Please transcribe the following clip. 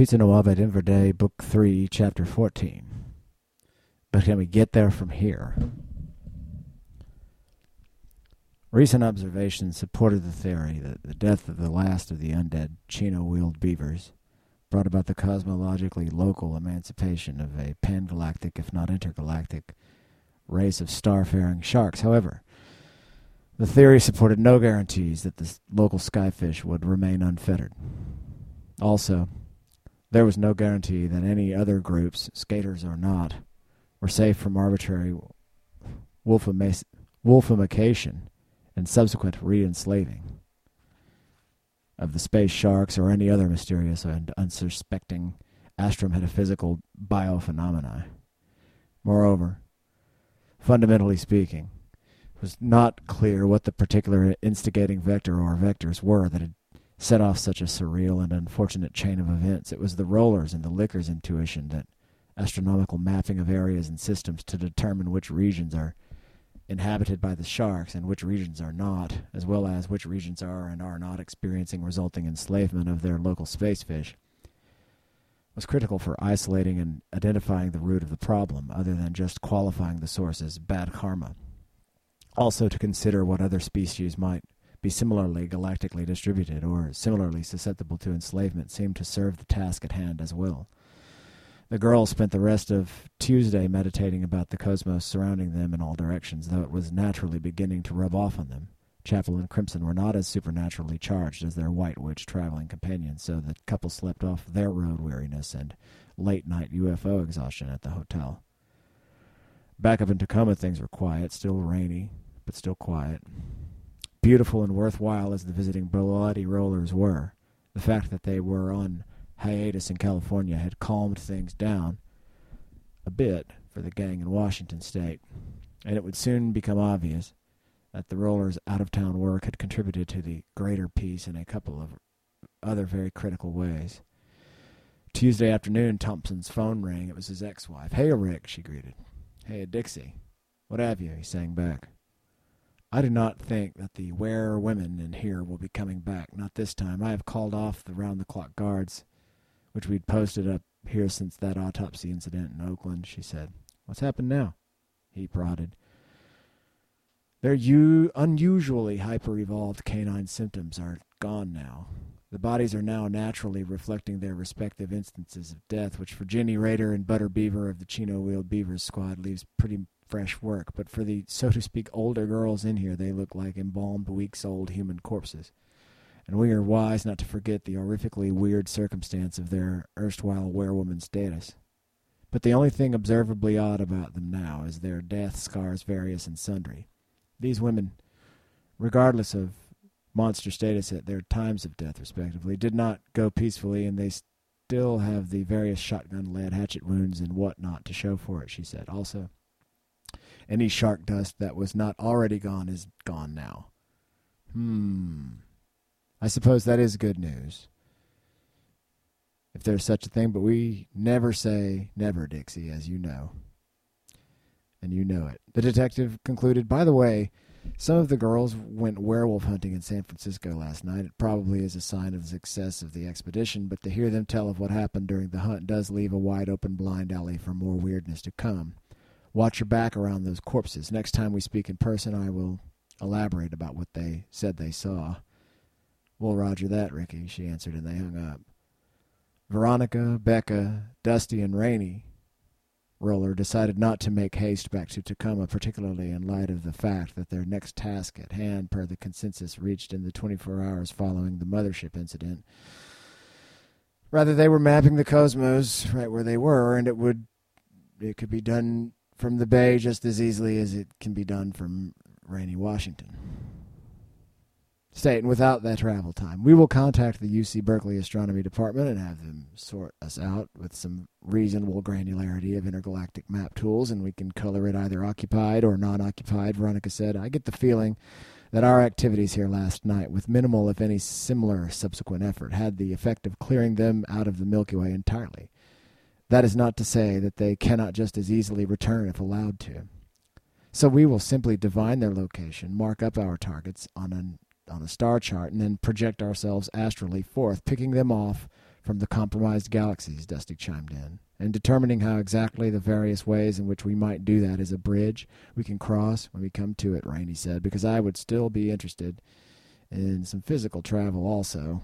Pizza by Denver Day, Book 3, Chapter 14. But can we get there from here? Recent observations supported the theory that the death of the last of the undead Chino-wheeled beavers brought about the cosmologically local emancipation of a pan-galactic, if not intergalactic, race of starfaring sharks. However, the theory supported no guarantees that the local skyfish would remain unfettered. Also, there was no guarantee that any other groups, skaters or not, were safe from arbitrary wolfification and subsequent re-enslaving of the space sharks or any other mysterious and unsuspecting astrometaphysical biophenomena. Moreover, fundamentally speaking, it was not clear what the particular instigating vector or vectors were that had set off such a surreal and unfortunate chain of events. It was the rollers and the liquors intuition that astronomical mapping of areas and systems to determine which regions are inhabited by the sharks and which regions are not, as well as which regions are and are not experiencing resulting enslavement of their local space fish, was critical for isolating and identifying the root of the problem, other than just qualifying the source as bad karma. Also, to consider what other species might be similarly galactically distributed or similarly susceptible to enslavement seemed to serve the task at hand as well. The girls spent the rest of Tuesday meditating about the cosmos surrounding them in all directions, though it was naturally beginning to rub off on them. Chapel and Crimson were not as supernaturally charged as their White Witch traveling companions, so the couple slept off their road weariness and late-night UFO exhaustion at the hotel. Back up in Tacoma, things were quiet, still rainy, but still quiet. Beautiful and worthwhile as the visiting Bloody Rollers were, the fact that they were on hiatus in California had calmed things down a bit for the gang in Washington state, and it would soon become obvious that the rollers' out-of-town work had contributed to the greater peace in a couple of other very critical ways. Tuesday afternoon, Thompson's phone rang. It was his ex-wife. "Hey, Rick," she greeted. "Hey, Dixie. What have you?" he sang back. I do not think that the werewomen in here will be coming back. Not this time. I have called off the round-the-clock guards which we'd posted up here since that autopsy incident in Oakland, she said. What's happened now? He prodded. Their u- unusually hyper-evolved canine symptoms are gone now. The bodies are now naturally reflecting their respective instances of death, which for Jenny Raider and Butter Beaver of the Chino-wheeled Beavers squad leaves pretty fresh work. But for the, so to speak, older girls in here, they look like embalmed weeks-old human corpses and we are wise not to forget the horrifically weird circumstance of their erstwhile werewoman status. But the only thing observably odd about them now is their death scars various and sundry. These women, regardless of monster status at their times of death respectively, did not go peacefully, and they still have the various shotgun-lead hatchet wounds and what not to show for it, she said. Also, any shark dust that was not already gone is gone now. Hmm. I suppose that is good news. If there's such a thing, but we never say never, Dixie, as you know. And you know it. The detective concluded, by the way, some of the girls went werewolf hunting in San Francisco last night. It probably is a sign of the success of the expedition, but to hear them tell of what happened during the hunt does leave a wide open blind alley for more weirdness to come. Watch your back around those corpses. Next time we speak in person, I will elaborate about what they said they saw. Well, roger that, Ricky, she answered, and they hung up. Veronica, Becca, Dusty, and Rainey Roller decided not to make haste back to Tacoma, particularly in light of the fact that their next task at hand, per the consensus reached in the 24 hours following the mothership incident, rather they were mapping the cosmos right where they were, and it would it could be done from the bay just as easily as it can be done from rainy Washington state and without that travel time. We will contact the UC Berkeley Astronomy Department and have them sort us out with some reasonable granularity of intergalactic map tools, and we can color it either occupied or non-occupied, Veronica said. I get the feeling that our activities here last night, with minimal, if any, similar subsequent effort, had the effect of clearing them out of the Milky Way entirely. That is not to say that they cannot just as easily return if allowed to. So we will simply divine their location, mark up our targets on an on a star chart and then project ourselves astrally forth, picking them off from the compromised galaxies, Dusty chimed in. And determining how exactly the various ways in which we might do that is a bridge we can cross when we come to it, Rainey said, because I would still be interested in some physical travel also.